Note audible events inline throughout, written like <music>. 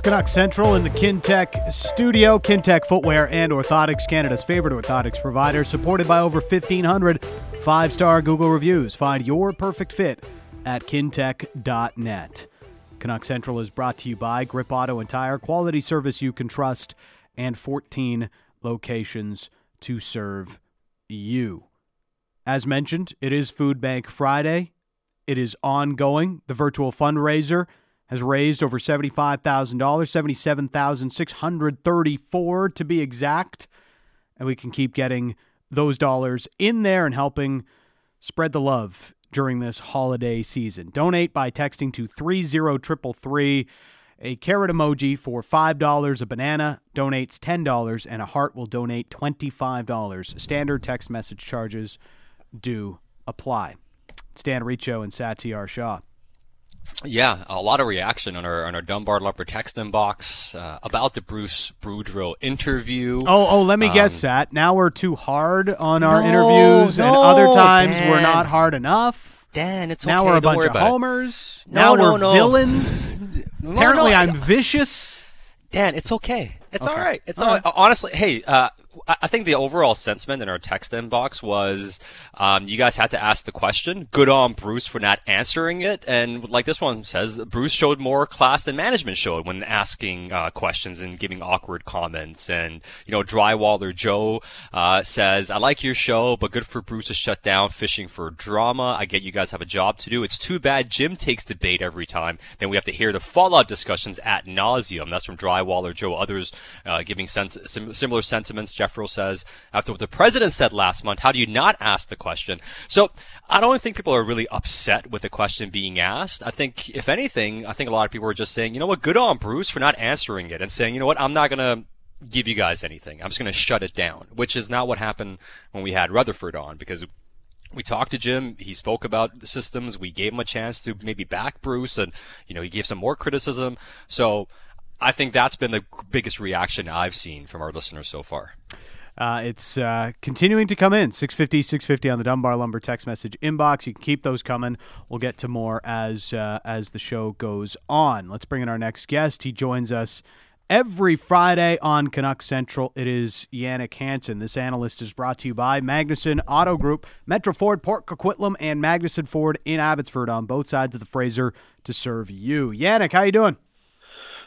It's Canuck Central in the Kintec studio. Kintec Footwear and Orthotics, Canada's favorite orthotics provider, supported by over 1,500 five star Google reviews. Find your perfect fit at kintec.net. Canuck Central is brought to you by Grip Auto and Tire, quality service you can trust, and 14 locations to serve you. As mentioned, it is Food Bank Friday. It is ongoing. The virtual fundraiser has raised over $75,000, 77,634 to be exact. And we can keep getting those dollars in there and helping spread the love during this holiday season. Donate by texting to 30333. A carrot emoji for $5, a banana donates $10, and a heart will donate $25. Standard text message charges do apply. Dan Riccio and Satiar Shah. Yeah, a lot of reaction on our on our Dunbar Lumber text inbox uh, about the Bruce Boudreau interview. Oh, oh, let me um, guess, that Now we're too hard on our no, interviews, no, and other times Dan. we're not hard enough. Dan, it's now okay. we're a Don't bunch of homers. No, now no, we're villains. <laughs> Apparently, I'm vicious. Dan, it's okay. It's Okay. all right. It's All all, right. honestly. Hey, uh, I think the overall sentiment in our text inbox was, um, you guys had to ask the question. Good on Bruce for not answering it. And like this one says, Bruce showed more class than management showed when asking uh, questions and giving awkward comments. And you know, Drywaller Joe uh, says, "I like your show, but good for Bruce to shut down fishing for drama. I get you guys have a job to do. It's too bad Jim takes the bait every time. Then we have to hear the fallout discussions at nauseum. That's from Drywaller Joe. Others uh, giving sim- similar sentiments. Jeffro says, after what the president said last month, how do you not ask the question? So I don't think people are really upset with the question being asked. I think, if anything, I think a lot of people are just saying, you know what, good on Bruce for not answering it and saying, you know what, I'm not going to give you guys anything. I'm just going to shut it down, which is not what happened when we had Rutherford on because we talked to Jim. He spoke about the systems. We gave him a chance to maybe back Bruce, and you know he gave some more criticism. So I think that's been the biggest reaction I've seen from our listeners so far. Uh, it's uh, continuing to come in 650 650 on the Dunbar Lumber text message inbox. You can keep those coming. We'll get to more as uh, as the show goes on. Let's bring in our next guest. He joins us every Friday on Canuck Central. It is Jannik Hansen. This analyst is brought to you by Magnuson Auto Group, Metro Ford, Port Coquitlam, and Magnuson Ford in Abbotsford on both sides of the Fraser to serve you. Jannik, how you doing?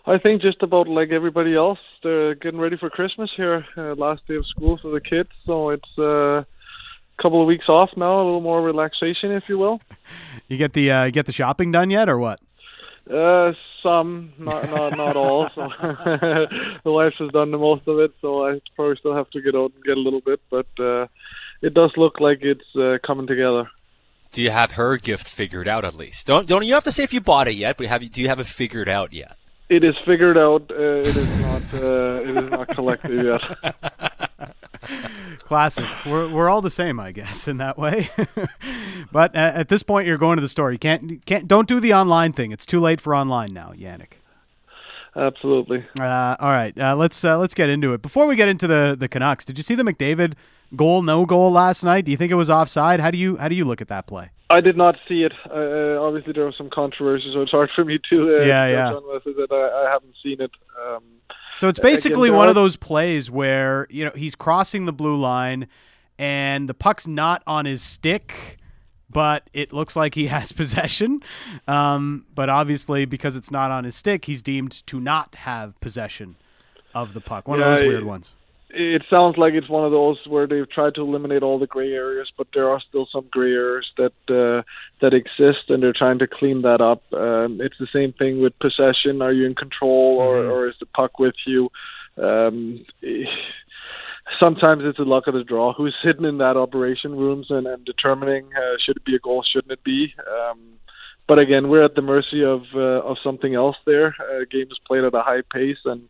I think just about like everybody else, they're getting ready for Christmas here. Uh, last day of school for the kids, so it's uh, a couple of weeks off now, a little more relaxation, if you will. <laughs> You get the uh, get the shopping done yet, or what? Uh, some, not not not all. <laughs> So <laughs> the wife has done the most of it, so I probably still have to get out and get a little bit, but uh, it does look like it's uh, coming together. Do you have her gift figured out at least? Don't don't you have to say if you bought it yet, but have you do you have it figured out yet? It is figured out. Uh, it is not. Uh, it is not collected yet. <laughs> Classic. We're we're all the same, I guess, in that way. <laughs> but at, at this point, you're going to the store. You can't can't don't do the online thing. It's too late for online now, Jannik. Absolutely. Uh, all right, uh, let's uh, let's get into it. Before we get into the the Canucks, did you see the McDavid goal no goal last night? Do you think it was offside? How do you how do you look at that play? I did not see it. Uh, obviously, there was some controversy, so it's hard for me to. Uh, Yeah, yeah. that I, I haven't seen it. Um, So it's basically one of those plays where you know he's crossing the blue line, and the puck's not on his stick, but it looks like he <laughs> has possession. Um, but obviously, because it's not on his stick, he's deemed to not have possession of the puck. One Yeah, of those weird ones. It sounds like it's one of those where they've tried to eliminate all the gray areas, but there are still some gray areas that uh, that exist, and they're trying to clean that up. Um, it's the same thing with possession. Are you in control, or, Mhm. or is the puck with you? Um, sometimes it's the luck of the draw. Who's <laughs> sitting in that operation rooms and, and determining uh, should it be a goal, shouldn't it be? Um, but again, we're at the mercy of uh, of something else. There, uh, game is played at a high pace, and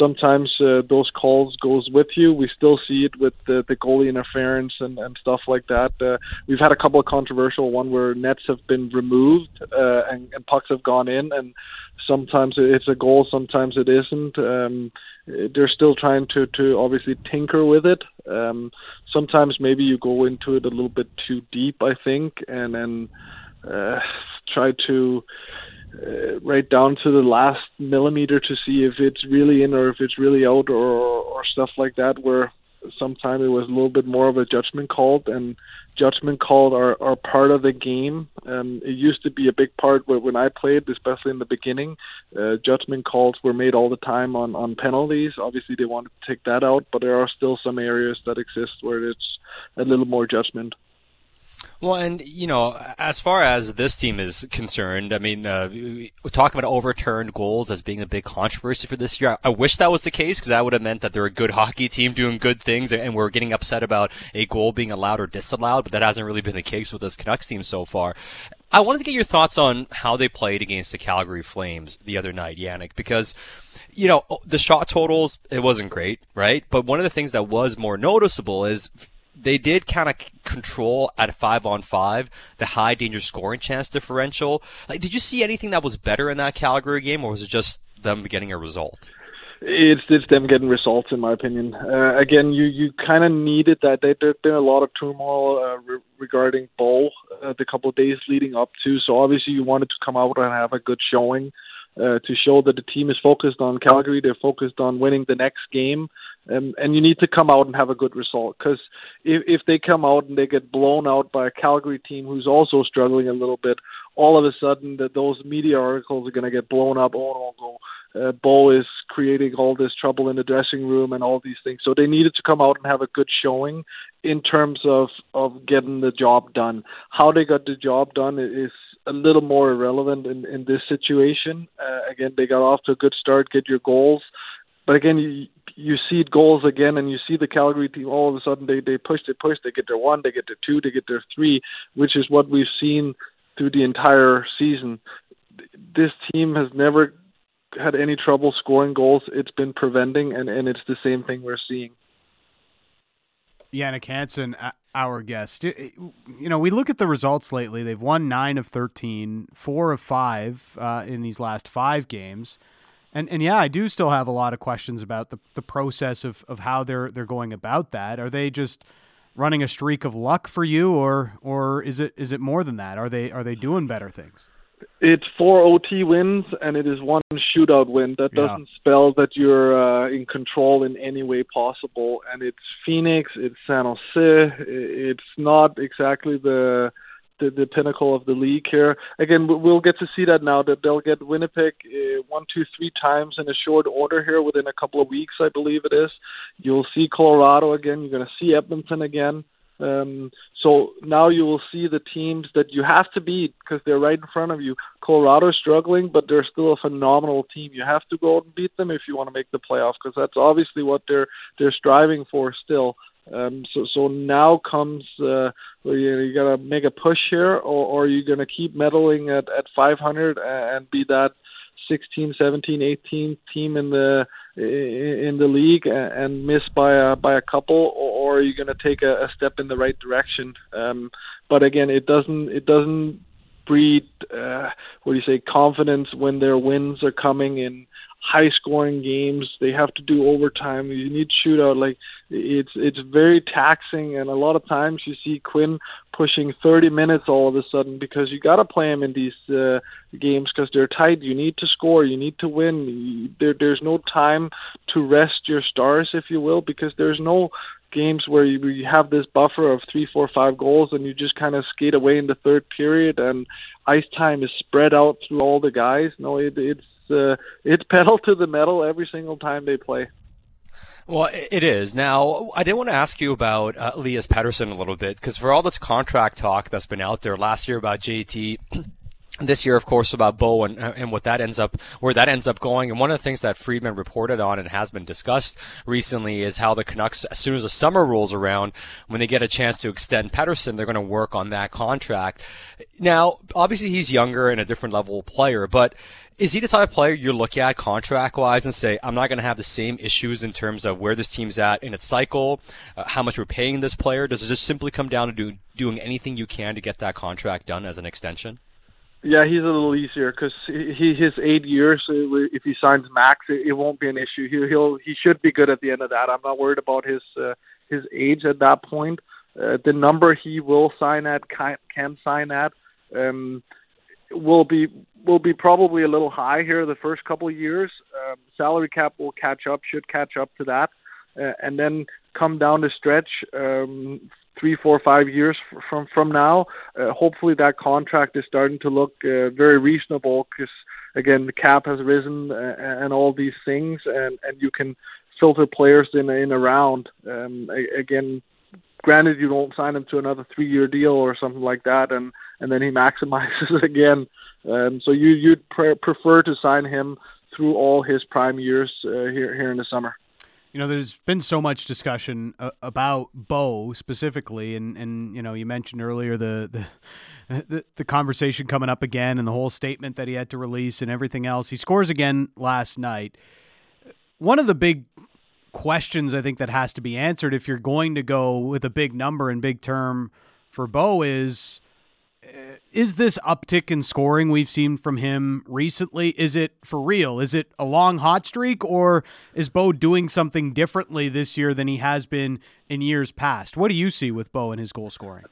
sometimes uh, those calls goes with you. We still see it with the, the goalie interference and, and stuff like that. Uh, we've had a couple of controversial one where nets have been removed uh, and, and pucks have gone in, and sometimes it's a goal, sometimes it isn't. Um, they're still trying to to obviously tinker with it. Um, sometimes maybe you go into it a little bit too deep, I think, and then uh, try to uh, right down to the last millimeter to see if it's really in or if it's really out or or stuff like that. Where sometimes it was a little bit more of a judgment called and judgment called are, are part of the game. Um, it used to be a big part when I played, especially in the beginning. Uh, judgment calls were made all the time on, on penalties. Obviously, they wanted to take that out, but there are still some areas that exist where it's a little more judgment. Well, and you know, as far as this team is concerned, I mean, uh, we talk about overturned goals as being a big controversy for this year. I wish that was the case because that would have meant that they're a good <laughs> hockey team doing good things, and we're getting upset about a goal being allowed or disallowed. But that hasn't really been the case with this Canucks team so far. I wanted to get your thoughts on how they played against the Calgary Flames the other night, Jannik, because you know the shot totals it wasn't great, right? But one of the things that was more noticeable is they did kind of control at five on five the high danger scoring chance differential. Like, did you see anything that was better in that Calgary game, or was it just them getting a result? It's it's them getting results, in my opinion. Uh, again, you you kind of needed that. There, there's been a lot of turmoil uh, re- regarding Bo uh, the couple of days leading up to. So obviously, you wanted to come out and have a good showing uh, to show that the team is focused on Calgary. They're focused on winning the next game and and you need to come out and have a good result because if if they come out and they get blown out by a Calgary team who's also struggling a little bit, all of a sudden that those media articles are going to get blown up. Oh no, go. Uh, Bo is creating all this trouble in the dressing room and all these things. So they needed to come out and have a good showing in terms of of getting the job done. How they got the job done is a little more irrelevant in in this situation. Uh, again, they got off to a good start, get your goals, but again, you you see goals again, and you see the Calgary team. All of a sudden, they they push, they push, they get their one, they get their two, they get their three, which is what we've seen through the entire season. This team has never had any trouble scoring goals. It's been preventing, and and it's the same thing we're seeing. Jannik Hansen, our guest. You know, we look at the results lately. They've won nine of 13, four of five uh, in these last five games. And and yeah, I do still have a lot of questions about the, the process of, of how they're they're going about that. Are they just running a streak of luck for you, or or is it is it more than that? Are they are they doing better things? It's four OT wins and it is one shootout win. That doesn't yeah. spell that you're uh, in control in any way possible. And it's Phoenix, it's San Jose. It's not exactly the the, the pinnacle of the league here. Again, we'll get to see that now that they'll get Winnipeg uh, one, two, three times in a short order here within a couple of weeks, I believe it is. You'll see Colorado again. You're going to see Edmonton again. Um, so now you will see the teams that you have to beat because they're right in front of you. Colorado is struggling, but they're still a phenomenal team. You have to go out and beat them if you want to make the playoffs because that's obviously what they're they're striving for still. Um, so so now comes uh, you, you got to make a push here, or, or are you going to keep meddling at at 500 and be that 16, 17, 18 team in the in the league and miss by a by a couple, or, are you going to take a, a step in the right direction? Um, but again, it doesn't it doesn't breed uh, what do you say confidence when their wins are coming in high scoring games. They have to do overtime. You need shootout. Like it's it's very taxing, and a lot of times you see Quinn pushing 30 minutes all of a sudden because you got to play him in these uh, games because they're tight. You need to score. You need to win. There there's no time to rest your stars, if you will, because there's no games where you, you have this buffer of three, four, five goals, and you just kind of skate away in the third period, and ice time is spread out through all the guys. No, it, it's uh, it's <laughs> pedal to the metal every single time they play. Well, it is. Now, I did want to ask you about uh, Elias Pettersson a little bit because for all this contract talk that's been out there last year about JT. This year, of course, about Bo and, and what that ends up, where that ends up going. And one of the things that Friedman reported on and has been discussed recently is how the Canucks, as soon as the summer rolls around, when they get a chance to extend Pettersson, they're going to work on that contract. Now, obviously, he's younger and a different level player, but is he the type of player you look at contract wise and say, I'm not going to have the same issues in terms of where this team's at in its cycle, uh, how much we're paying this player? Does it just simply come down to do, doing anything you can to get that contract done as an extension? Yeah, he's a little easier because he his eight years. If he signs max, it, it won't be an issue. He, he'll he should be good at the end of that. I'm not worried about his uh, his age at that point. Uh, the number he will sign at can, can sign at. Um, will be will be probably a little high here the first couple of years. Um, salary cap will catch up, should catch up to that, uh, and then come down the stretch. Um, three, four, five years from from now, uh, hopefully that contract is starting to look uh, very reasonable because again the cap has risen uh, and all these things, and and you can filter players in in around. Um, again, granted you don't sign him to another three year deal or something like that, and and then he maximizes it <laughs> again. Um, so you you'd pre- prefer to sign him through all his prime years uh, here here in the summer. You know, there's been so much discussion uh, about Bo specifically, and, and you know, you mentioned earlier the, the, <laughs> the the conversation coming up again, and the whole statement that he had to release, and everything else. He scores again last night. One of the big questions I think that has to be answered if you're going to go with a big number and big term for Bo is is this uptick in scoring we've seen from him recently is it for real is it a long hot streak or is bo doing something differently this year than he has been in years past what do you see with bo and his goal scoring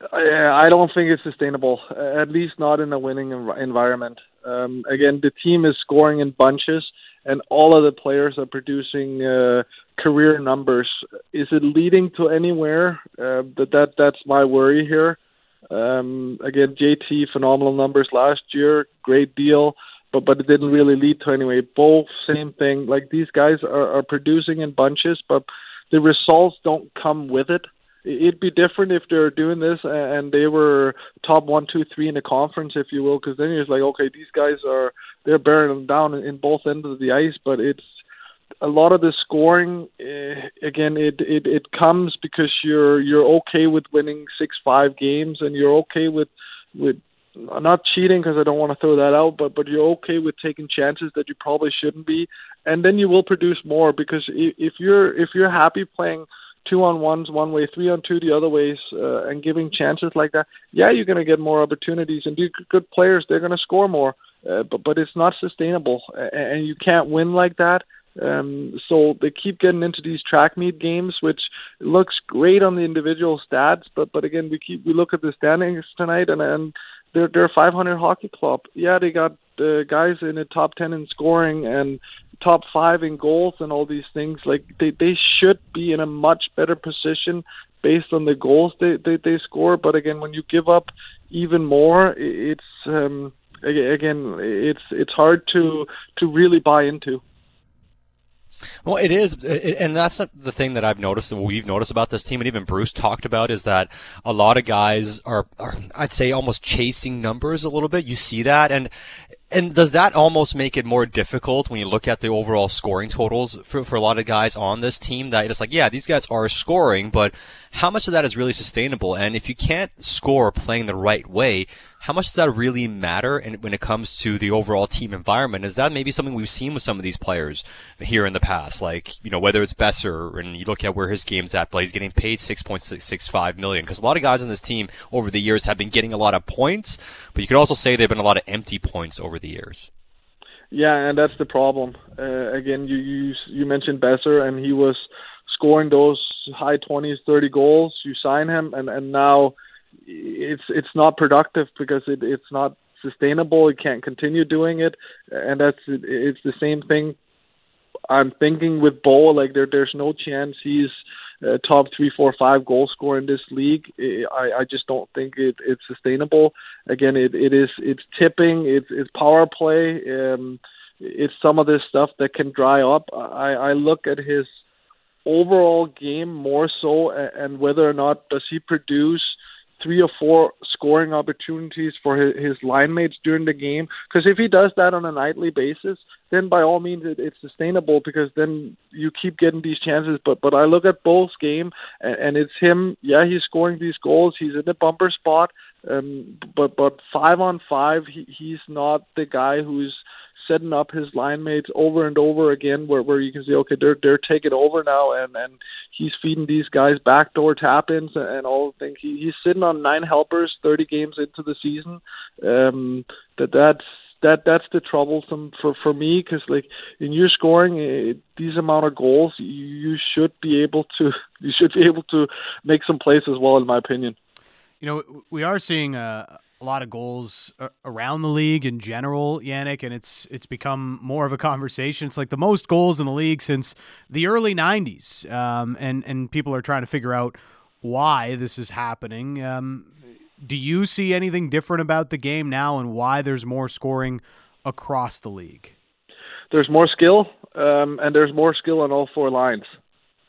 I don't think it's sustainable, at least not in a winning environment. Um, again, the team is scoring in bunches, and all of the players are producing uh, career numbers. Is it leading to anywhere? Uh, that that that's my worry here. Um, again, JT phenomenal numbers last year, great deal, but but it didn't really lead to anyway. Both same thing. Like these guys are, are producing in bunches, but the results don't come with it. It'd be different if they're doing this and they were top one, two, three in the conference, if you will, because then you're like, okay, these guys are they're bearing them down in both ends of the ice, but it's a lot of the scoring uh, again it, it it comes because you're you're okay with winning six five games and you're okay with with not cheating because I don't want to throw that out but but you're okay with taking chances that you probably shouldn't be. And then you will produce more because if you're if you're happy playing two on ones one way three on two the other ways uh, and giving chances like that yeah you're going to get more opportunities and be good players they're going to score more uh, but but it's not sustainable and you can't win like that um, so they keep getting into these track meet games, which looks great on the individual stats, but but again, we keep we look at the standings tonight, and and they're they're a 500 hockey club. Yeah, they got uh, guys in the top 10 in scoring and top five in goals and all these things. Like they they should be in a much better position based on the goals they they, they score. But again, when you give up even more, it's um, again it's it's hard to to really buy into. Well, it is, uh, and that's the thing that I've noticed, that we've noticed about this team, and even Bruce talked about, is that a lot of guys are, are, I'd say, almost chasing numbers a little bit. You see that, and and does that almost make it more difficult when you look at the overall scoring totals for, for a lot of guys on this team? That it's like, yeah, these guys are scoring, but how much of that is really sustainable? And if you can't score playing the right way, how much does that really matter in, when it comes to the overall team environment? Is that maybe something we've seen with some of these players here in the past? Like, you know, whether it's Boeser and you look at where his game's at, but he's getting paid 6.665 million. Because a lot of guys on this team over the years have been getting a lot of points, but you could also say they've been a lot of empty points over the years. Yeah, and that's the problem. Uh, again, you, you you mentioned Boeser, and he was scoring those high 20s, 30 goals. You sign him, and and now it's it's not productive because it, it's not sustainable. He can't continue doing it, and that's it's the same thing. I'm thinking with Bo, like there there's no chance he's uh, top three, four, five goal scorer in this league. I, I just don't think it, it's sustainable. Again, it, it is it's tipping, it's it's power play, um, it's some of this stuff that can dry up. I, I look at his overall game more so, and whether or not does he produce three or four scoring opportunities for his, his line mates during the game. Because if he does that on a nightly basis, then by all means it, it's sustainable because then you keep getting these chances. But but I look at Bo's game and, and it's him. Yeah, he's scoring these goals. He's in the bumper spot. Um, but but five on five, he, he's not the guy who's setting up his line mates over and over again where where you can see okay they're they're taking over now and and he's feeding these guys backdoor tap ins and, all the things. He, he's sitting on nine helpers 30 games into the season. Um that that's that that's the troublesome for for me because like in your scoring uh, these amount of goals you should be able to <laughs> you should be able to make some plays as well in my opinion you know we are seeing a a lot of goals around the league in general, Jannik, and it's it's become more of a conversation. It's like the most goals in the league since the early '90s, um, and and people are trying to figure out why this is happening. Um, do you see anything different about the game now, and why there's more scoring across the league? There's more skill, um, and there's more skill on all four lines.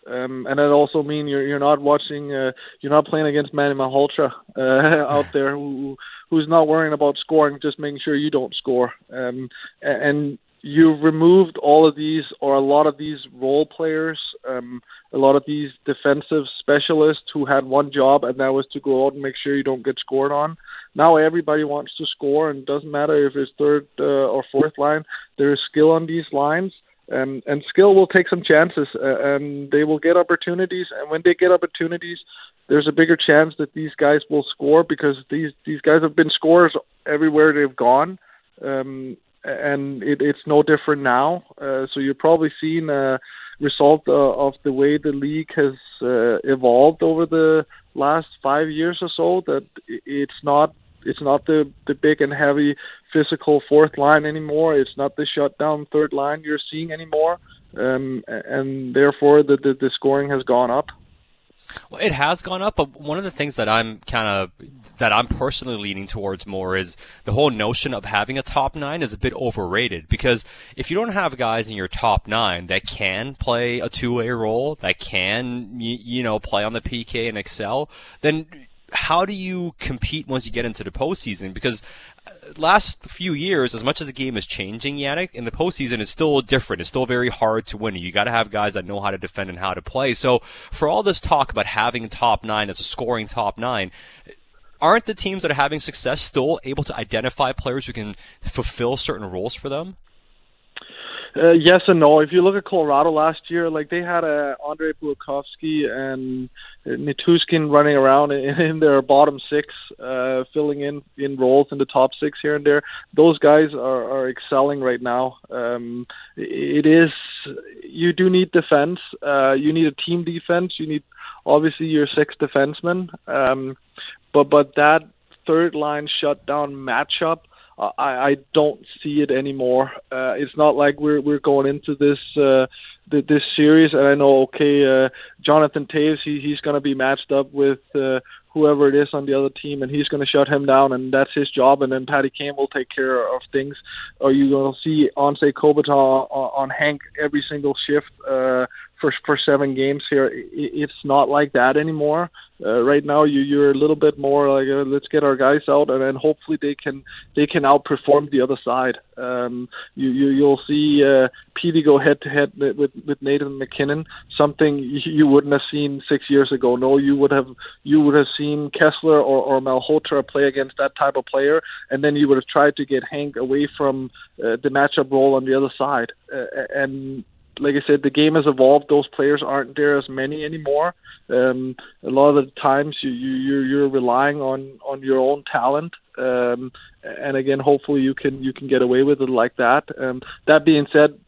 Um, and that also mean you're you're not watching, uh, you're not playing against Manny Malhotra uh, <laughs> out there who who's not worrying about scoring, just making sure you don't score. Um, and you've removed all of these or a lot of these role players, um, a lot of these defensive specialists who had one job and that was to go out and make sure you don't get scored on. Now everybody wants to score, and doesn't matter if it's third uh, or fourth line. There is skill on these lines. Um, and skill will take some chances, uh, and they will get opportunities. And when they get opportunities, there's a bigger chance that these guys will score because these these guys have been scorers everywhere they've gone, um, and it, it's no different now. Uh, so you're probably seeing a result uh, of the way the league has uh, evolved over the last five years or so. That it's not it's not the the big and heavy physical fourth line anymore. It's not the shutdown third line you're seeing anymore, um, and therefore the, the the scoring has gone up. Well, it has gone up, but one of the things that I'm kind of that I'm personally leaning towards more is the whole notion of having a top nine is a bit overrated because if you don't have guys in your top nine that can play a two-way role, that can you, you know play on the PK and excel, then how do you compete once you get into the postseason? Because uh, last few years, as much as the game is changing, Jannik, in the postseason, it's still different. It's still very hard to win. You got to have guys that know how to defend and how to play. So for all this talk about having top nine as a scoring top nine, aren't the teams that are having success still able to identify players who can fulfill certain roles for them? Uh, yes and no. If you look at Colorado last year, like they had a uh, Andre Burakovsky and Nichushkin running around in, in their bottom six, uh, filling in in roles in the top six here and there. Those guys are, are excelling right now. Um, it is you do need defense. Uh, you need a team defense. You need obviously your six defensemen. Um, but but that third line shutdown matchup I, I don't see it anymore. Uh, it's not like we're we're going into this uh, this series, and I know okay, uh, Jonathan Toews, he he's going to be matched up with uh, whoever it is on the other team, and he's going to shut him down, and that's his job. And then Kane will take care of things. Or you going to see Anze Kopitar on, on Hank every single shift uh, for for seven games here. It's not like that anymore. Uh, right now, you you're a little bit more like uh, let's get our guys out, and then hopefully they can they can outperform the other side. Um, you you you'll see uh, Petey go head to head with with Nathan MacKinnon, something you wouldn't have seen six years ago. No, you would have you would have seen Kesler or or Malhotra play against that type of player, and then you would have tried to get Hank away from uh, the matchup role on the other side, uh, and like I said, the game has evolved. Those players aren't there as many anymore. Um, a lot of the times you, you you're, relying on on your own talent. Um, and again, hopefully you can you can get away with it like that. Um, that being said,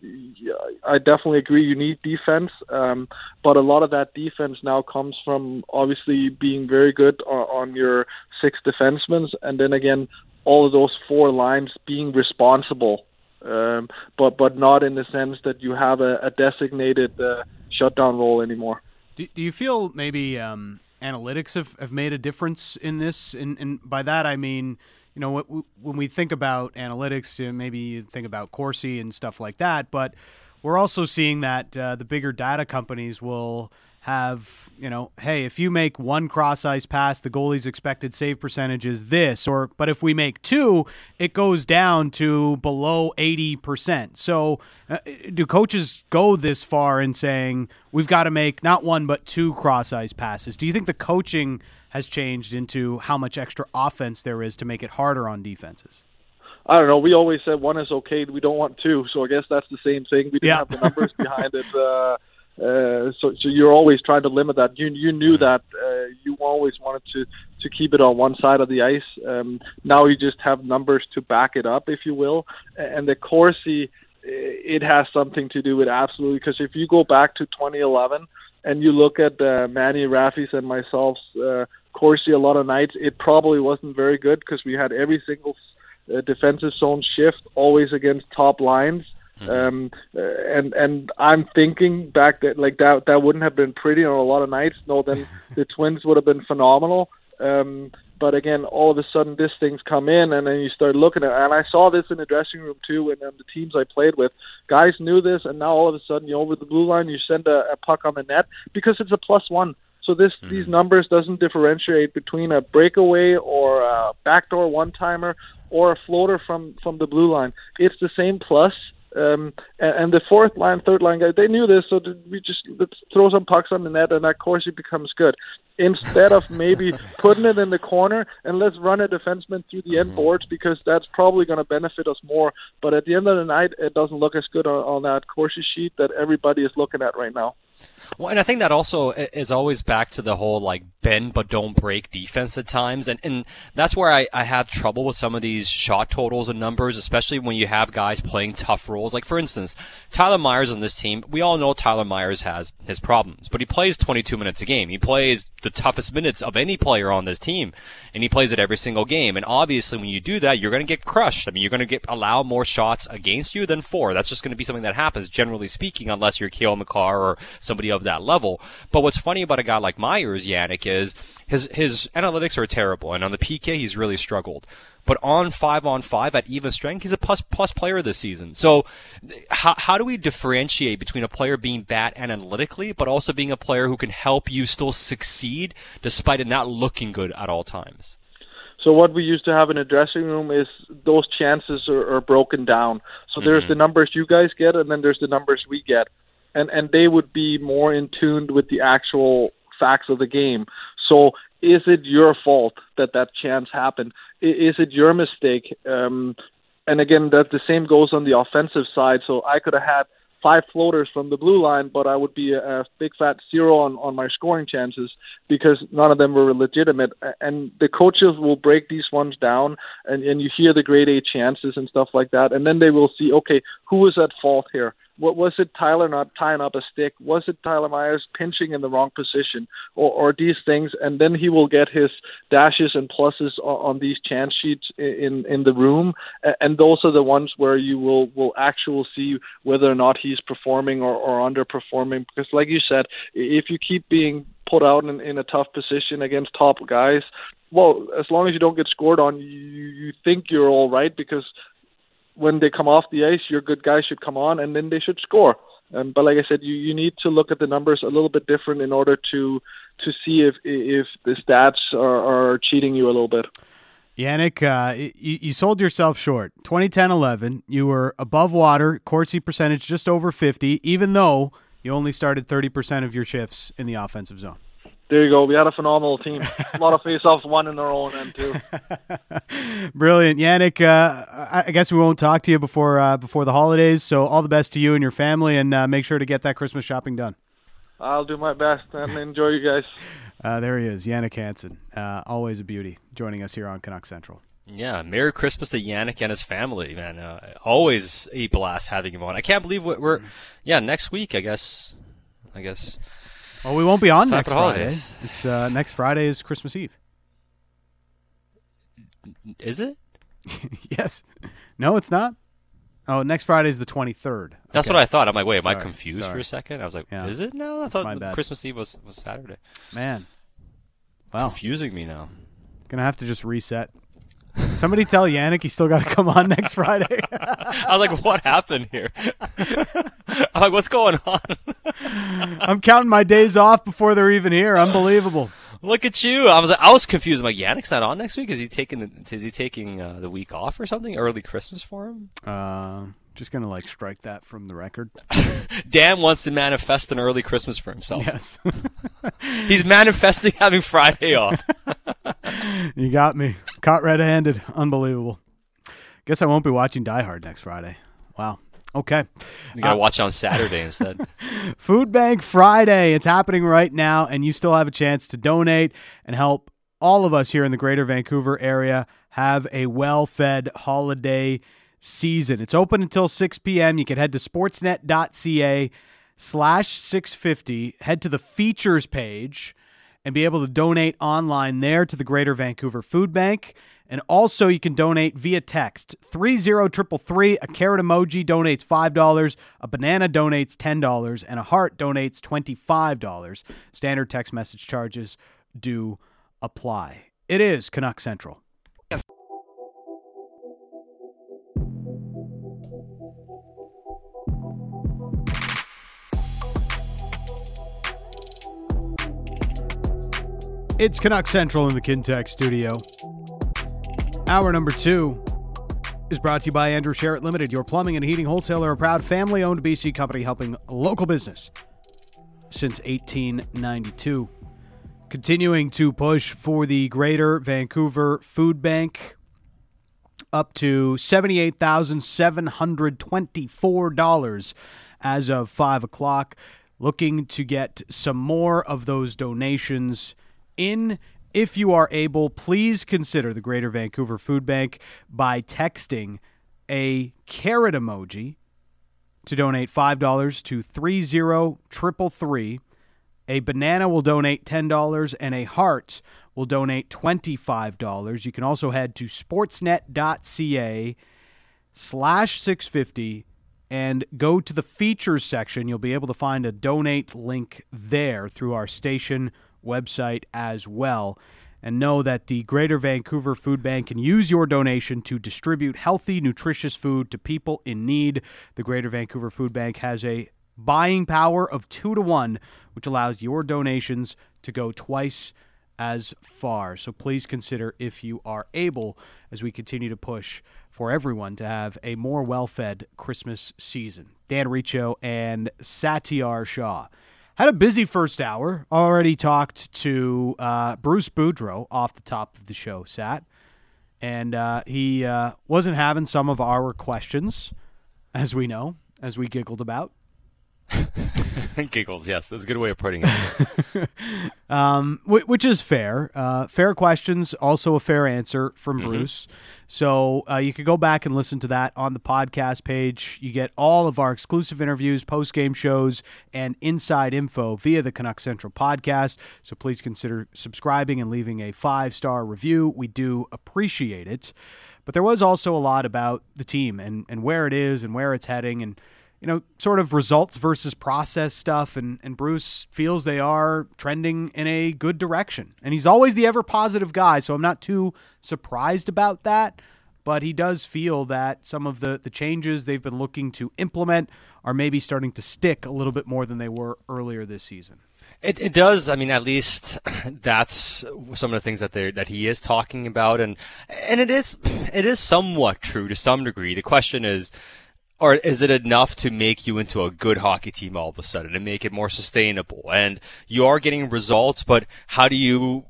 I definitely agree you need defense, um, but a lot of that defense now comes from obviously being very good on, on your six defensemen, and then again, all of those four lines being responsible um, but but not in the sense that you have a, a designated uh, shutdown role anymore. Do, do you feel maybe um, analytics have, have made a difference in this? And, and by that I mean, you know, when we think about analytics, maybe you think about Corsi and stuff like that, but we're also seeing that uh, the bigger data companies will have, you know, hey, if you make one cross ice pass, the goalie's expected save percentage is this, or but if we make two, it goes down to below 80%. So, uh, do coaches go this far in saying we've got to make not one but two cross ice passes? Do you think the coaching has changed into how much extra offense there is to make it harder on defenses? I don't know. We always said one is okay. We don't want two. So I guess that's the same thing. We didn't yeah. have the numbers behind it. <laughs> Uh, uh, so, so you're always trying to limit that. You you knew that uh, you always wanted to to keep it on one side of the ice. Um, now you just have numbers to back it up, if you will. And the Corsi, it has something to do with absolutely because if you go back to 2011 and you look at uh, Manny Raffi's and myself's uh, Corsi a lot of nights, it probably wasn't very good because we had every single uh, defensive zone shift always against top lines. Mm-hmm. Um, uh, and and I'm thinking back that like that that wouldn't have been pretty on a lot of nights. No, then <laughs> the Twins would have been phenomenal. Um, but again, all of a sudden, this thing's come in, and then you start looking at. And I saw this in the dressing room too, and um, the teams I played with, guys knew this, and now all of a sudden, you over the blue line, you send a, a puck on the net because it's a plus one. So this mm-hmm. these numbers doesn't differentiate between a breakaway or a backdoor one timer or a floater from from the blue line. It's the same plus um, and, and the fourth line, third line guys, they knew this, so we just let's throw some pucks on the net, and that Corsi becomes good. Instead of maybe <laughs> putting it in the corner and let's run a defenseman through the end mm-hmm. boards because that's probably going to benefit us more. But at the end of the night, it doesn't look as good on, on that Corsi sheet that everybody is looking at right now. Well, and I think that also is always back to the whole like bend but don't break defense at times, and and that's where I, I have trouble with some of these shot totals and numbers, especially when you have guys playing tough roles. Like for instance, Tyler Myers on this team, we all know Tyler Myers has his problems, but he plays 22 minutes a game. He plays the toughest minutes of any player on this team, and he plays it every single game. And obviously, when you do that, you're going to get crushed. I mean, you're going to get allow more shots against you than four. That's just going to be something that happens, generally speaking, unless you're Cale Makar or somebody of that level. But what's funny about a guy like Myers, Jannik, is his his analytics are terrible, and on the PK, he's really struggled. But on five on five at even strength, he's a plus plus player this season. So, how how do we differentiate between a player being bad analytically, but also being a player who can help you still succeed despite it not looking good at all times? So what we used to have in a dressing room is those chances are, are broken down. So mm-hmm. there's the numbers you guys get, and then there's the numbers we get, and and they would be more in tune with the actual facts of the game. So is it your fault that that chance happened? Is it your mistake? Um, and again, that the same goes on the offensive side. So I could have had five floaters from the blue line, but I would be a, a big fat zero on, on my scoring chances because none of them were legitimate. And the coaches will break these ones down, and, and you hear the grade A chances and stuff like that, and then they will see, okay, who is at fault here? What was it? Tyler not tying up a stick? Was it Tyler Myers pinching in the wrong position, or, or these things? And then he will get his dashes and pluses on, on these chance sheets in in the room, and those are the ones where you will will actually see whether or not he's performing or, or underperforming. Because, like you said, if you keep being put out in, in a tough position against top guys, well, as long as you don't get scored on, you you think you're all right because when they come off the ice, your good guys should come on and then they should score. Um, but like I said, you, you need to look at the numbers a little bit different in order to to see if if the stats are, are cheating you a little bit. Jannik, uh, you, you, sold yourself short. 2010-11, you were above water, Corsi percentage just over 50, even though you only started 30% of your shifts in the offensive zone. There you go. We had a phenomenal team. <laughs> a lot of face-offs won in their own end too. <laughs> Brilliant, Jannik. Uh, I guess we won't talk to you before uh, before the holidays. So all the best to you and your family, and uh, make sure to get that Christmas shopping done. I'll do my best and enjoy you guys. <laughs> Uh, there he is, Jannik Hansen. Uh, always a beauty joining us here on Canuck Central. Yeah, Merry Christmas to Jannik and his family, man. Uh, always a blast having him on. I can't believe we're, mm. yeah next week. I guess, I guess well, we won't be on it's next Friday. It's uh, next Friday is Christmas Eve. Is it? <laughs> yes. No, it's not. Oh, next Friday is the twenty third. That's okay. what I thought. I'm like, wait, am Sorry. I confused Sorry. for a second? I was like, yeah. is it? No, I That's thought Christmas Eve was, was Saturday. Man, wow, confusing me now. Gonna have to just reset Somebody tell Jannik he's still got to come on next Friday. <laughs> I was like, what happened here? <laughs> I'm like, what's going on? I'm counting my days off before they're even here. Unbelievable. Look at you! I was like, I was confused. I'm like, Jannik's not on next week. Is he taking the, is he taking uh, the week off or something? Early Christmas for him? Uh, just gonna like strike that from the record. <laughs> Dan wants to manifest an early Christmas for himself. Yes, <laughs> he's manifesting having Friday off. <laughs> you got me caught red-handed. Unbelievable. Guess I won't be watching Die Hard next Friday. Wow. Okay. You gotta uh, watch on Saturday instead. Food Bank Friday. It's happening right now, and you still have a chance to donate and help all of us here in the greater Vancouver area have a well fed holiday season. It's open until 6 p.m. You can head to sportsnet.ca slash 650, head to the features page, and be able to donate online there to the Greater Vancouver Food Bank. And also, you can donate via text 30333. A carrot emoji donates $5, a banana donates $10, and a heart donates $25. Standard text message charges do apply. It is Canuck Central. It's Canuck Central in the Kintec studio. Hour number two is brought to you by Andrew Sheret Limited, your plumbing and heating wholesaler, a proud family owned BC company helping local business since 1892. Continuing to push for the Greater Vancouver Food Bank up to $78,724 as of 5 o'clock. Looking to get some more of those donations in. If you are able, please consider the Greater Vancouver Food Bank by texting a carrot emoji to donate $5 to 30333. A banana will donate $10 and a heart will donate $25. You can also head to sportsnet.ca slash 650 and go to the features section. You'll be able to find a donate link there through our station website as well. And know that the Greater Vancouver Food Bank can use your donation to distribute healthy, nutritious food to people in need. The Greater Vancouver Food Bank has a buying power of two to one, which allows your donations to go twice as far. So please consider if you are able as we continue to push for everyone to have a more well fed Christmas season. Dan Riccio and Satiar Shah. Had a busy first hour. Already talked to uh, Bruce Boudreau off the top of the show, Sat. And uh, he uh, wasn't having some of our questions, as we know, as we giggled about. <laughs> <laughs> Giggles, yes, that's a good way of putting it. <laughs> um, which is fair. Uh, fair questions, also a fair answer from Mm-hmm. Bruce. So uh, you could go back and listen to that on the podcast page. You get all of our exclusive interviews, post game shows, and inside info via the Canuck Central podcast. So please consider subscribing and leaving a five star review. We do appreciate it. But there was also a lot about the team and, and where it is and where it's heading and you know, sort of results versus process stuff, and, and Bruce feels they are trending in a good direction. And he's always the ever positive guy, so I'm not too surprised about that. But he does feel that some of the, the changes they've been looking to implement are maybe starting to stick a little bit more than they were earlier this season. It, it does. I mean, at least <clears throat> that's some of the things that they that he is talking about, and and it is it is somewhat true to some degree. The question is, or is it enough to make you into a good hockey team all of a sudden and make it more sustainable? And you are getting results, but how do you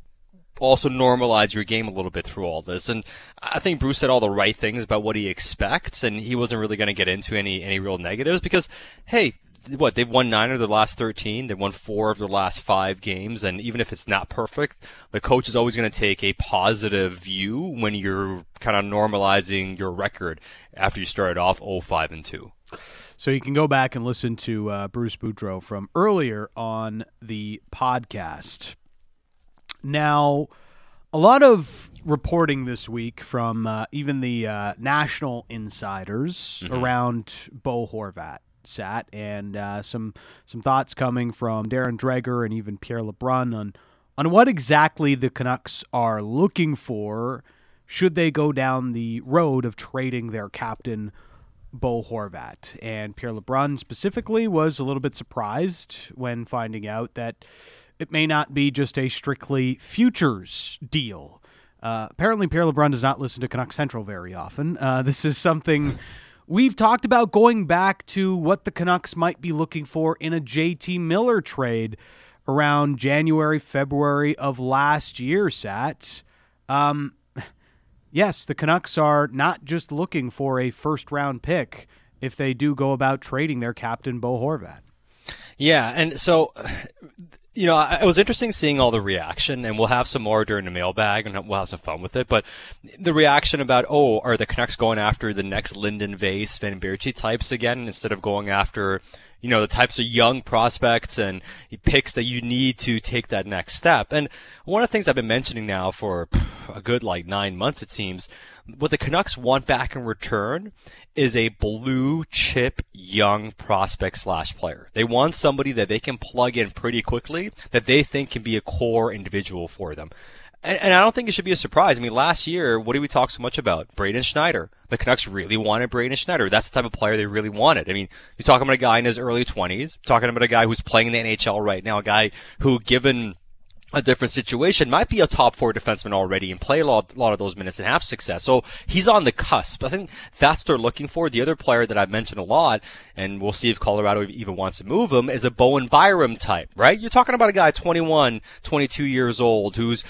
also normalize your game a little bit through all this? And I think Bruce said all the right things about what he expects, and he wasn't really going to get into any any real negatives because, hey. What they've won nine of their last thirteen. They've won four of their last five games, and even if it's not perfect, the coach is always going to take a positive view when you're kind of normalizing your record after you started off 0-5 and two. So you can go back and listen to uh, Bruce Boudreau from earlier on the podcast. Now, a lot of reporting this week from uh, even the uh, national insiders Mm-hmm. around Bo Horvat sat, and uh, some some thoughts coming from Darren Dreger and even Pierre LeBrun on on what exactly the Canucks are looking for should they go down the road of trading their captain Bo Horvat. And Pierre LeBrun specifically was a little bit surprised when finding out that it may not be just a strictly futures deal. Uh, apparently, Pierre LeBrun does not listen to Canuck Central very often. Uh, this is something we've talked about going back to what the Canucks might be looking for in a JT Miller trade around January, February of last year, Sat. Um, <laughs> yes, the Canucks are not just looking for a first round pick if they do go about trading their captain, Bo Horvat. Yeah, and so you know, it was interesting seeing all the reaction, and we'll have some more during the mailbag, and we'll have some fun with it. But the reaction about, oh, are the Canucks going after the next Linden Veys, Sven Baertschi types again instead of going after, you know, the types of young prospects and picks that you need to take that next step? And one of the things I've been mentioning now for a good like nine months, it seems, what the Canucks want back in return is a blue chip young prospect slash player. They want somebody that they can plug in pretty quickly that they think can be a core individual for them. And, and, I don't think it should be a surprise. I mean, last year, what did we talk so much about? Braden Schneider. The Canucks really wanted Braden Schneider. That's the type of player they really wanted. I mean, you're talking about a guy in his early 20s, talking about a guy who's playing in the NHL right now, a guy who, given a different situation, might be a top four defenseman already and play a lot, a lot of those minutes and have success. So he's on the cusp. I think that's what they're looking for. The other player that I've mentioned a lot, and we'll see if Colorado even wants to move him, is a Bowen Byram type, right? You're talking about a guy 21, 22 years old who's,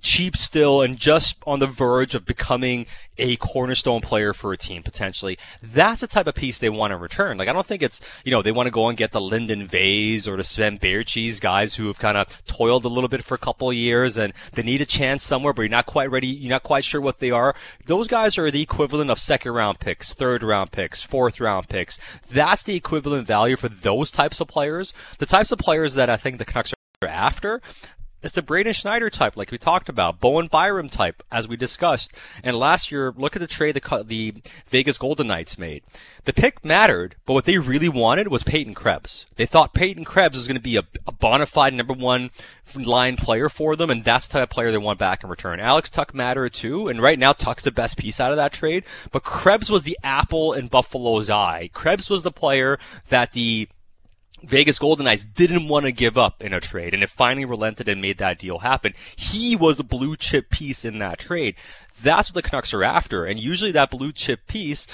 cheap still and just on the verge of becoming a cornerstone player for a team potentially. That's the type of piece they want to return. Like I don't think it's you know they want to go and get the Linden Veys or the Sven Baertschi guys who have kind of toiled a little bit for a couple years and they need a chance somewhere, but you're not quite ready. You're not quite sure what they are. Those guys are the equivalent of second round picks, third round picks, fourth round picks. That's the equivalent value for those types of players. The types of players that I think the Canucks are after it's the Braden Schneider type, like we talked about, Bowen Byram type, as we discussed. And last year, look at the trade the, the Vegas Golden Knights made. The pick mattered, but what they really wanted was Peyton Krebs. They thought Peyton Krebs was going to be a, a bona fide number one line player for them, and that's the type of player they want back in return. Alex Tuch mattered too, and right now Tuch's the best piece out of that trade, but Krebs was the apple in Buffalo's eye. Krebs was the player that the Vegas Golden Knights didn't want to give up in a trade, and it finally relented and made that deal happen. He was a blue chip piece in that trade. That's what the Canucks are after, and usually that blue chip piece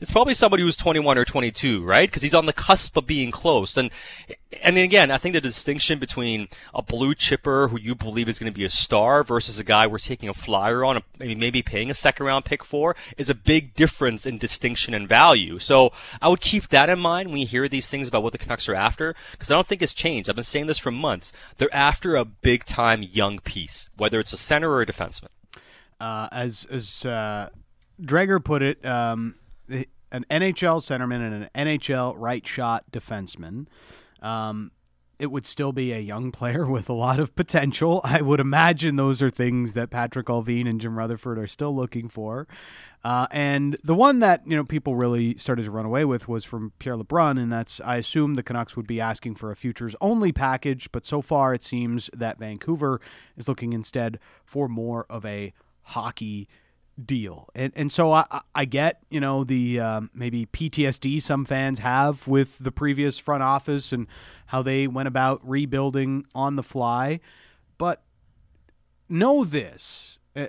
it's probably somebody who's 21 or 22, right? Because he's on the cusp of being close. And and again, I think the distinction between a blue chipper who you believe is going to be a star versus a guy we're taking a flyer on, maybe paying a second round pick for, is a big difference in distinction and value. So I would keep that in mind when you hear these things about what the Canucks are after, because I don't think it's changed. I've been saying this for months. They're after a big time young piece, whether it's a center or a defenseman. Uh, as as uh, Dreger put it. Um an NHL centerman and an NHL right shot defenseman. Um, it would still be a young player <laughs> with a lot of potential. I would imagine those are things that Patrik Allvin and Jim Rutherford are still looking for. Uh, and the one that you know people really started to run away with was from Pierre LeBrun, and that's I assume the Canucks would be asking for a futures only package, but so far it seems that Vancouver is looking instead for more of a hockey deal. And and so I I get you know the um, maybe PTSD some fans have with the previous front office and how they went about rebuilding on the fly, but know this: uh,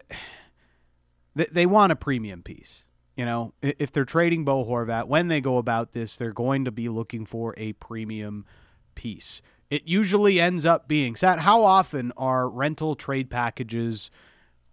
they, they want a premium piece. You know, if they're trading Bo Horvat, when they go about this, they're going to be looking for a premium piece. It usually ends up being Sat. How often are rental trade packages?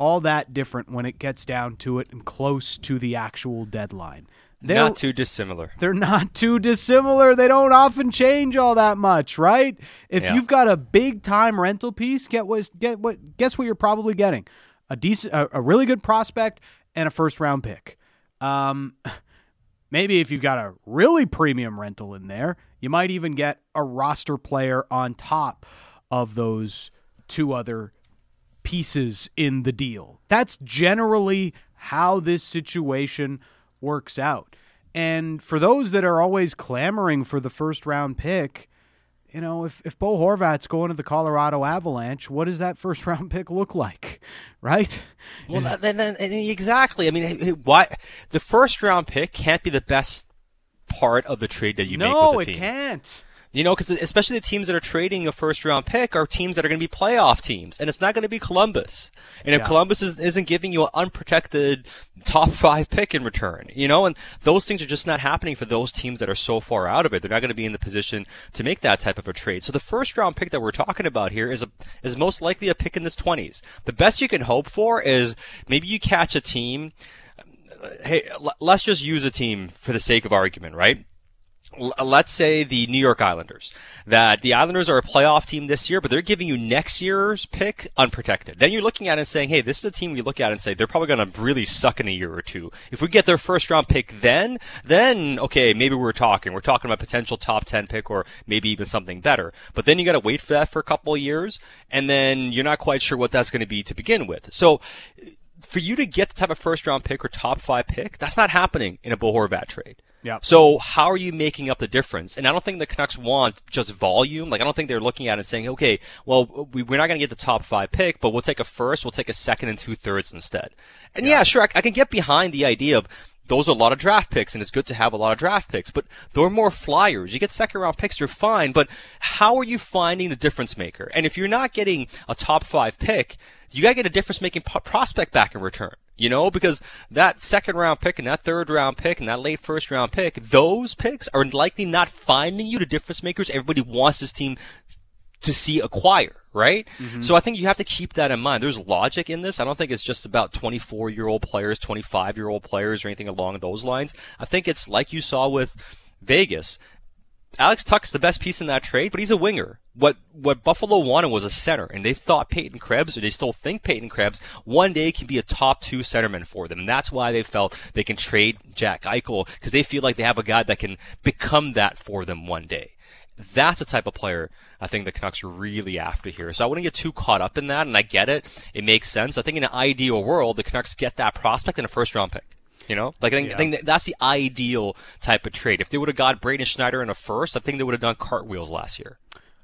All that different when it gets down to it and close to the actual deadline. They're not too dissimilar. They're not too dissimilar. They don't often change all that much, right? If yeah. you've got a big time rental piece, get what get what guess what you're probably getting? A decent a, a really good prospect and a first round pick. Um <laughs> maybe if you've got a really premium rental in there, you might even get a roster player on top of those two other pieces in the deal. That's generally how this situation works out. And for those that are always clamoring for the first round pick, you know, if, if Bo Horvat's going to the Colorado Avalanche, what does that first <laughs> round pick look like? Right? Well, then, then exactly. I mean, why the first round pick can't be the best part of the trade that you no, make with the team. No, it can't. You know, because especially the teams that are trading a first round pick are teams that are going to be playoff teams, and it's not going to be Columbus. And if yeah. Columbus is, isn't giving you an unprotected top five pick in return, you know, and those things are just not happening for those teams that are so far out of it. They're not going to be in the position to make that type of a trade. So the first round pick that we're talking about here is a is most likely a pick in this twenties. The best you can hope for is maybe you catch a team. Hey, let's just use a team for the sake of argument, right? Let's say the New York Islanders, that the Islanders are a playoff team this year, but they're giving you next year's pick unprotected. Then you're looking at it and saying, hey, this is a team we look at and say they're probably going to really suck in a year or two. If we get their first round pick then, then, okay, maybe we're talking. We're talking about potential top 10 pick or maybe even something better. But then you got to wait for that for a couple of years, and then you're not quite sure what that's going to be to begin with. So, for you to get the type of first round pick or top five pick, that's not happening in a Bo Horvat trade. Yeah. So how are you making up the difference? And I don't think the Canucks want just volume. Like I don't think they're looking at it and saying, okay, well we, are not going to get the top five pick, but we'll take a first, we'll take a second and two thirds instead. And yeah, yeah sure, I, I, can get behind the idea of those are a lot of draft picks, and it's good to have a lot of draft picks, but they're more flyers. You get second round picks, you're fine, but how are you finding the difference maker? And if you're not getting a top five pick, you gotta get a difference making prospect back in return. You know, because that second round pick and that third round pick and that late first round pick, those picks are likely not finding you the difference makers everybody wants this team to see acquire, right? Mm-hmm. So I think you have to keep that in mind. There's logic in this. I don't think it's just about 24 year old players, 25 year old players or anything along those lines. I think it's like you saw with Vegas. Alex Tuch's the best piece in that trade, but he's a winger. What what Buffalo wanted was a center, and they thought Peyton Krebs, or they still think Peyton Krebs, one day can be a top two centerman for them. And that's why they felt they can trade Jack Eichel because they feel like they have a guy that can become that for them one day. That's the type of player I think the Canucks are really after here. So I wouldn't get too caught up in that, and I get it. It makes sense. I think in an ideal world, the Canucks get that prospect in a first round pick. You know, like I think, yeah. I think that's the ideal type of trade. If they would have got Braden Schneider in a first, I think they would have done cartwheels last year.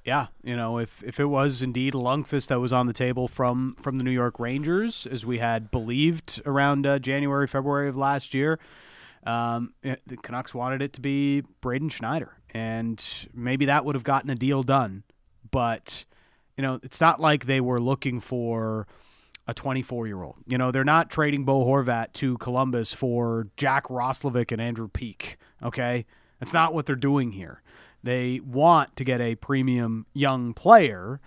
Yeah, you know, if if it was indeed Lundkvist that was on the table from from the New York Rangers, as we had believed around uh, January, February of last year, um, it, the Canucks wanted it to be Braden Schneider, and maybe that would have gotten a deal done. But you know, it's not like they were looking for a 24 year old. You know, they're not trading Bo Horvat to Columbus for Jack Roslovic and Andrew Peeke. Okay, that's not what they're doing here. They want to get a premium young player,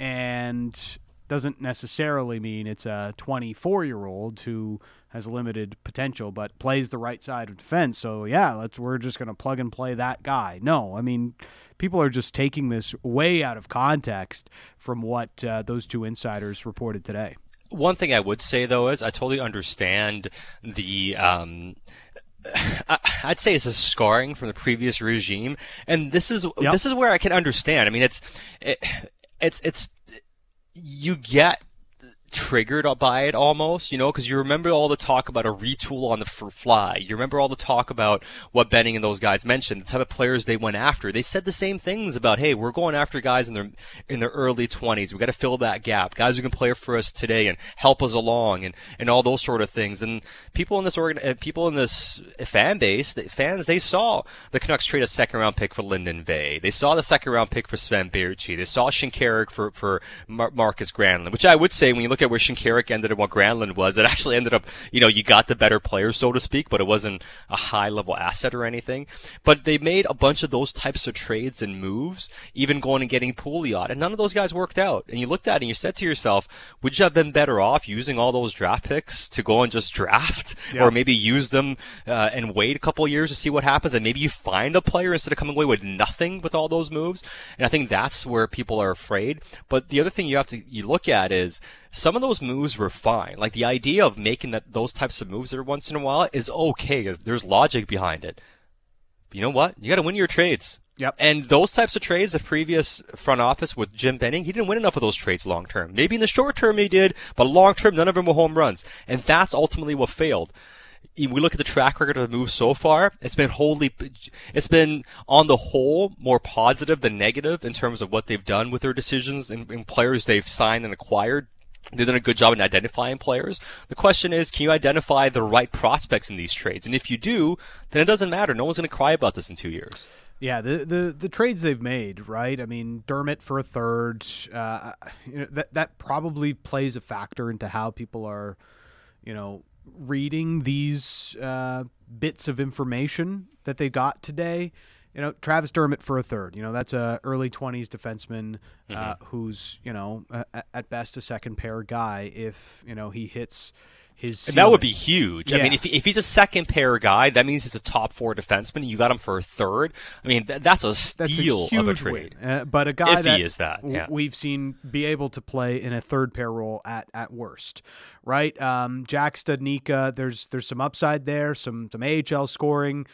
and doesn't necessarily mean it's a 24 year old who has limited potential but plays the right side of defense. So yeah, let's we're just going to plug and play that guy. No, I mean people are just taking this way out of context from what uh, those two insiders reported today. One thing I would say though is I totally understand the um, <sighs> I'd say it's a scarring from the previous regime, and this is yep. this is where I can understand. I mean, it's it, it's it's you get triggered by it almost, you know, because you remember all the talk about a retool on the fly. You remember all the talk about what Benning and those guys mentioned, the type of players they went after. They said the same things about, hey, we're going after guys in their in their early 20s. We got to fill that gap. Guys who can play for us today and help us along, and and all those sort of things. And people in this organ, uh, people in this fan base, the fans, they saw the Canucks trade a second round pick for Linden Vey. They saw the second round pick for Sven Baertschi. They saw Shinkaruk for for Mar- Markus Granlund, which I would say when you look look at where Shinkaruk ended and what Granlund was, it actually ended up, you know, you got the better player, so to speak, but it wasn't a high level asset or anything. But they made a bunch of those types of trades and moves, even going and getting Pouliot, and none of those guys worked out. And you looked at it and you said to yourself, would you have been better off using all those draft picks to go and just draft, <laughs> yeah. or maybe use them uh, and wait a couple years to see what happens, and maybe you find a player instead of coming away with nothing with all those moves. And I think that's where people are afraid. But the other thing you have to you look at is some of those moves were fine. Like the idea of making that those types of moves every once in a while is okay. There's logic behind it. But you know what? You got to win your trades. Yep. And those types of trades, the previous front office with Jim Benning, he didn't win enough of those trades long term. Maybe in the short term he did, but long term, none of them were home runs. And that's ultimately what failed we look at the track record of the move so far, it's been wholly, it's been on the whole more positive than negative in terms of what they've done with their decisions and, and players they've signed and acquired They've done a good job in identifying players. The question is, can you identify the right prospects in these trades? And if you do, then it doesn't matter. No one's going to cry about this in two years. Yeah, the, the the trades they've made, right? I mean, Dermott for a third, uh, you know, that that probably plays a factor into how people are, you know, reading these uh, bits of information that they got today you know, Travis Dermott for a third. You know, that's a early twenties defenseman uh, mm-hmm. who's you know at best a second pair guy if you know he hits his. And that would be huge. Yeah. I mean, if, if he's a second pair guy, that means he's a top four defenseman. You got him for a third. I mean, th- that's a That's steal a huge of a trade. Uh, but a guy If that, he is that, w- we've seen be able to play in a third pair role at at worst, right? Um, Jack Studnicka, there's there's some upside there, some some AHL scoring.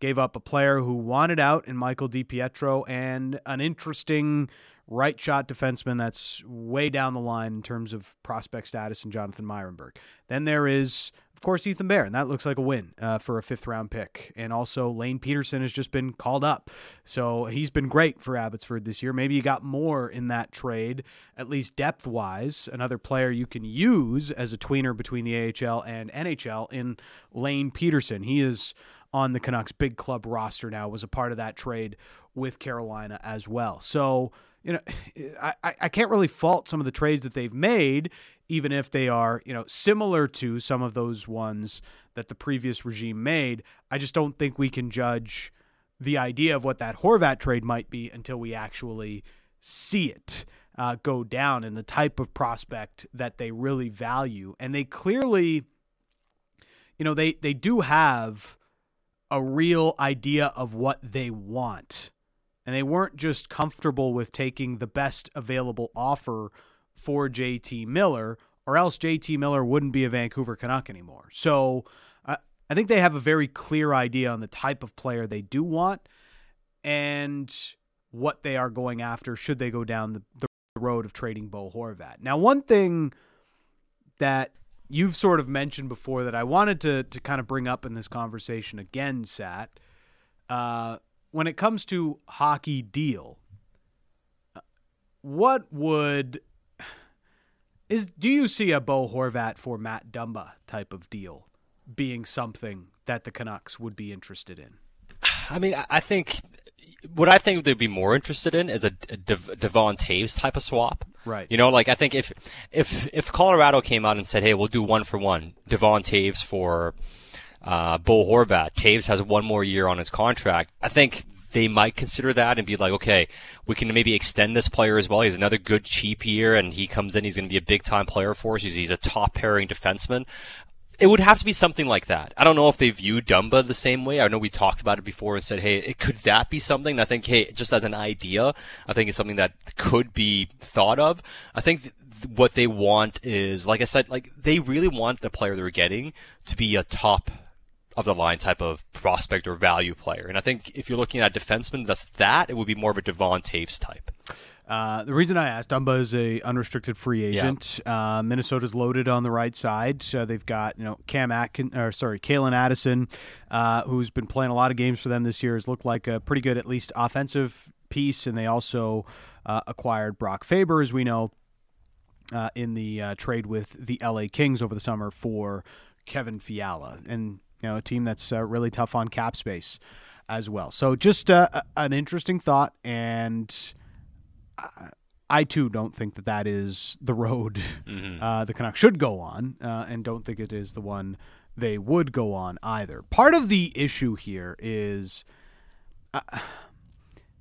Gave up a player who wanted out in Michael DiPietro and an interesting right shot defenseman that's way down the line in terms of prospect status in Jonathan Myrenberg. Then there is, of course, Ethan Bear, and that looks like a win uh, for a fifth round pick. And also, Lane Pederson has just been called up. So he's been great for Abbotsford this year. Maybe you got more in that trade, at least depth wise. Another player you can use as a tweener between the AHL and NHL in Lane Pederson. He is on the Canucks big club roster now, was a part of that trade with Carolina as well. So, you know, <sighs> I, I- can't really fault some of the trades that they've made, even if they are, you know, similar to some of those ones that the previous regime made. I just don't think we can judge the idea of what that Horvat trade might be until we actually see it uh, go down and the type of prospect that they really value. And they clearly, you know, they, they do have a real idea of what they want. And they weren't just comfortable with taking the best available offer for JT Miller, or else JT Miller wouldn't be a Vancouver Canuck anymore. So I think they have a very clear idea on the type of player they do want and what they are going after should they go down the, the road of trading Bo Horvat. Now, one thing that you've sort of mentioned before that I wanted to to kind of bring up in this conversation again, Sat. Uh, when it comes to hockey deal, uh, what would is do you see a Bo Horvat for Matt Dumba type of deal being something that the Canucks would be interested in? <sighs> I mean, I- I think what I think they'd be more interested in is a, a Dev- Devon Toews type of swap. Right. You know, like I think if if if Colorado came out and said, "Hey, we'll do one for one, Devon Toews for uh, Bo Horvat," Toews has one more year on his contract. I think they might consider that and be like, "Okay, we can maybe extend this player as well. He's another good cheap year, and he comes in. He's going to be a big time player for us. He's, he's a top pairing defenseman." It would have to be something like that. I don't know if they view Dumba the same way. I know we talked about it before and said, hey, it, could that be something? And I think, hey, just as an idea, I think it's something that could be thought of. I think th- what they want is, like I said, like they really want the player they're getting to be a top of the line type of prospect or value player. And I think if you're looking at a defenseman, that's that. It would be more of a Devon Toews type. Uh, the reason I asked, Dumba is a unrestricted free agent. Uh, Minnesota's loaded on the right side. So they've got you know Cam Atkin, or sorry, Calen Addison, uh, who's been playing a lot of games for them this year. Has looked like a pretty good, at least offensive piece. And they also uh, acquired Brock Faber, as we know, uh, in the uh, trade with the LA Kings over the summer for Kevin Fiala, and you know a team that's uh, really tough on cap space as well. So just uh, an interesting thought and. I too don't think that that is the road <laughs> uh, the Canucks should go on, uh, and don't think it is the one they would go on either. Part of the issue here is uh,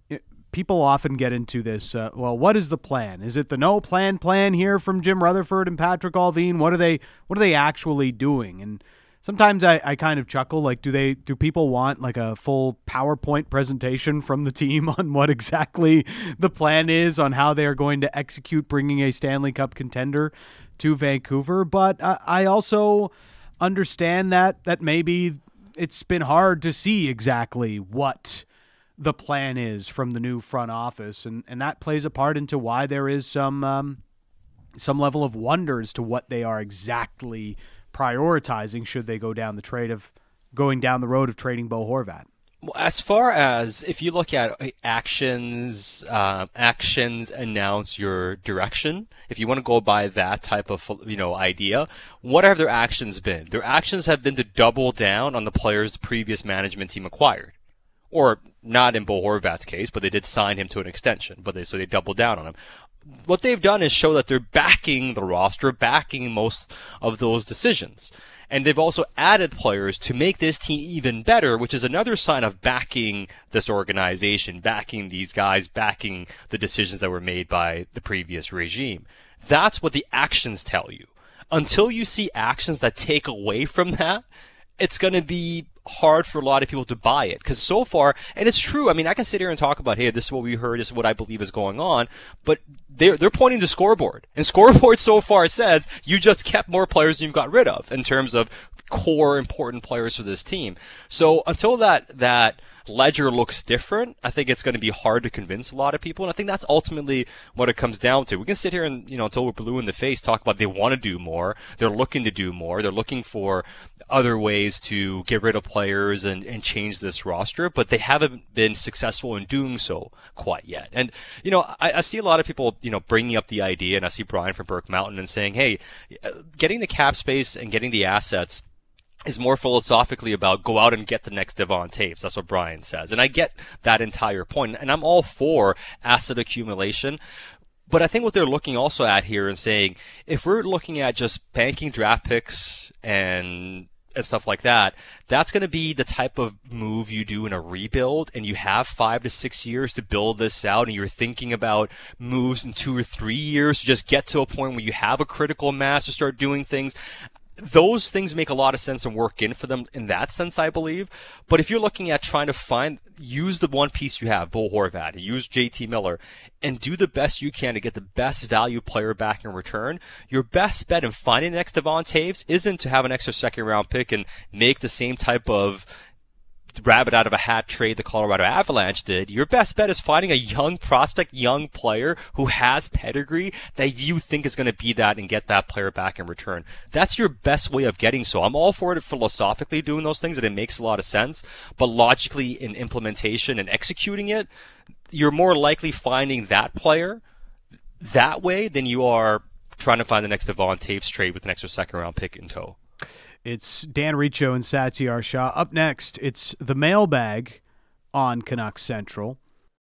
<sighs> people often get into this. Uh, well, what is the plan? Is it the no plan plan here from Jim Rutherford and Patrik Allvin? What are they? What are they actually doing? And sometimes I, I kind of chuckle like do they do people want like a full powerpoint presentation from the team <laughs> on what exactly the plan is on how they are going to execute bringing a stanley cup contender to vancouver? But uh, i also understand that that maybe it's been hard to see exactly what the plan is from the new front office and and that plays a part into why there is some um, some level of wonder as to what they are exactly prioritizing should they go down the trade of going down the road of trading Bo Horvat. Well, As far as if you look at uh, actions, uh, actions announce your direction. If you want to go by that type of you know idea, what have their actions been? Their actions have been to double down on the players the previous management team acquired, or not in Bo Horvat's case, but they did sign him to an extension. But they so they doubled down on him. What they've done is show that they're backing the roster, backing most of those decisions. And they've also added players to make this team even better, which is another sign of backing this organization, backing these guys, backing the decisions that were made by the previous regime. That's what the actions tell you. until you see actions that take away from that, it's going to be hard for a lot of people to buy it because so far, and it's true. I mean, I can sit here and talk about, hey, this is what we heard, this is what I believe is going on, but they're they're pointing to scoreboard, and <laughs> scoreboard so far says you just kept more players than you got rid of in terms of core important players for this team. So until that that ledger looks different, I think it's going to be hard to convince a lot of people. And I think that's ultimately what it comes down to. We can sit here and, you know, until we're blue in the face, talk about they want to do more. They're looking to do more. They're looking for other ways to get rid of players and, and change this roster, but they haven't been successful in doing so quite yet. And, you know, I, I see a lot of people, you know, bringing up the idea, and I see Brian from Burke Mountain and saying, hey, uh, getting the cap space and getting the assets is more philosophically about go out and get the next Devon Toews. That's what Brian says. And I get that entire point. And I'm all for asset accumulation. But I think what they're looking also at here and saying, if we're looking at just banking draft picks and and stuff like that, that's going to be the type of move you do in a rebuild and you have five to six years to build this out and you're thinking about moves in two or three years to just get to a point where you have a critical mass to start doing things those things make a lot of sense and work in for them in that sense, I believe. But if you're looking at trying to find, use the one piece you have, Bo Horvat, use JT Miller, and do the best you can to get the best value player back in return, your best bet in finding the next Devon Toews isn't to have an extra second round pick and make the same type of rabbit out of a hat trade the Colorado Avalanche did, your best bet is finding a young prospect, young player who has pedigree that you think is going to be that and get that player back in return. That's your best way of getting so. I'm all for it philosophically doing those things and it makes a lot of sense, but logically in implementation and executing it, you're more likely finding that player that way than you are trying to find the next Devon Toews trade with an extra second round pick in tow. It's Dan Riccio and Satiar Shah. Up next, it's the mailbag on Canucks Central.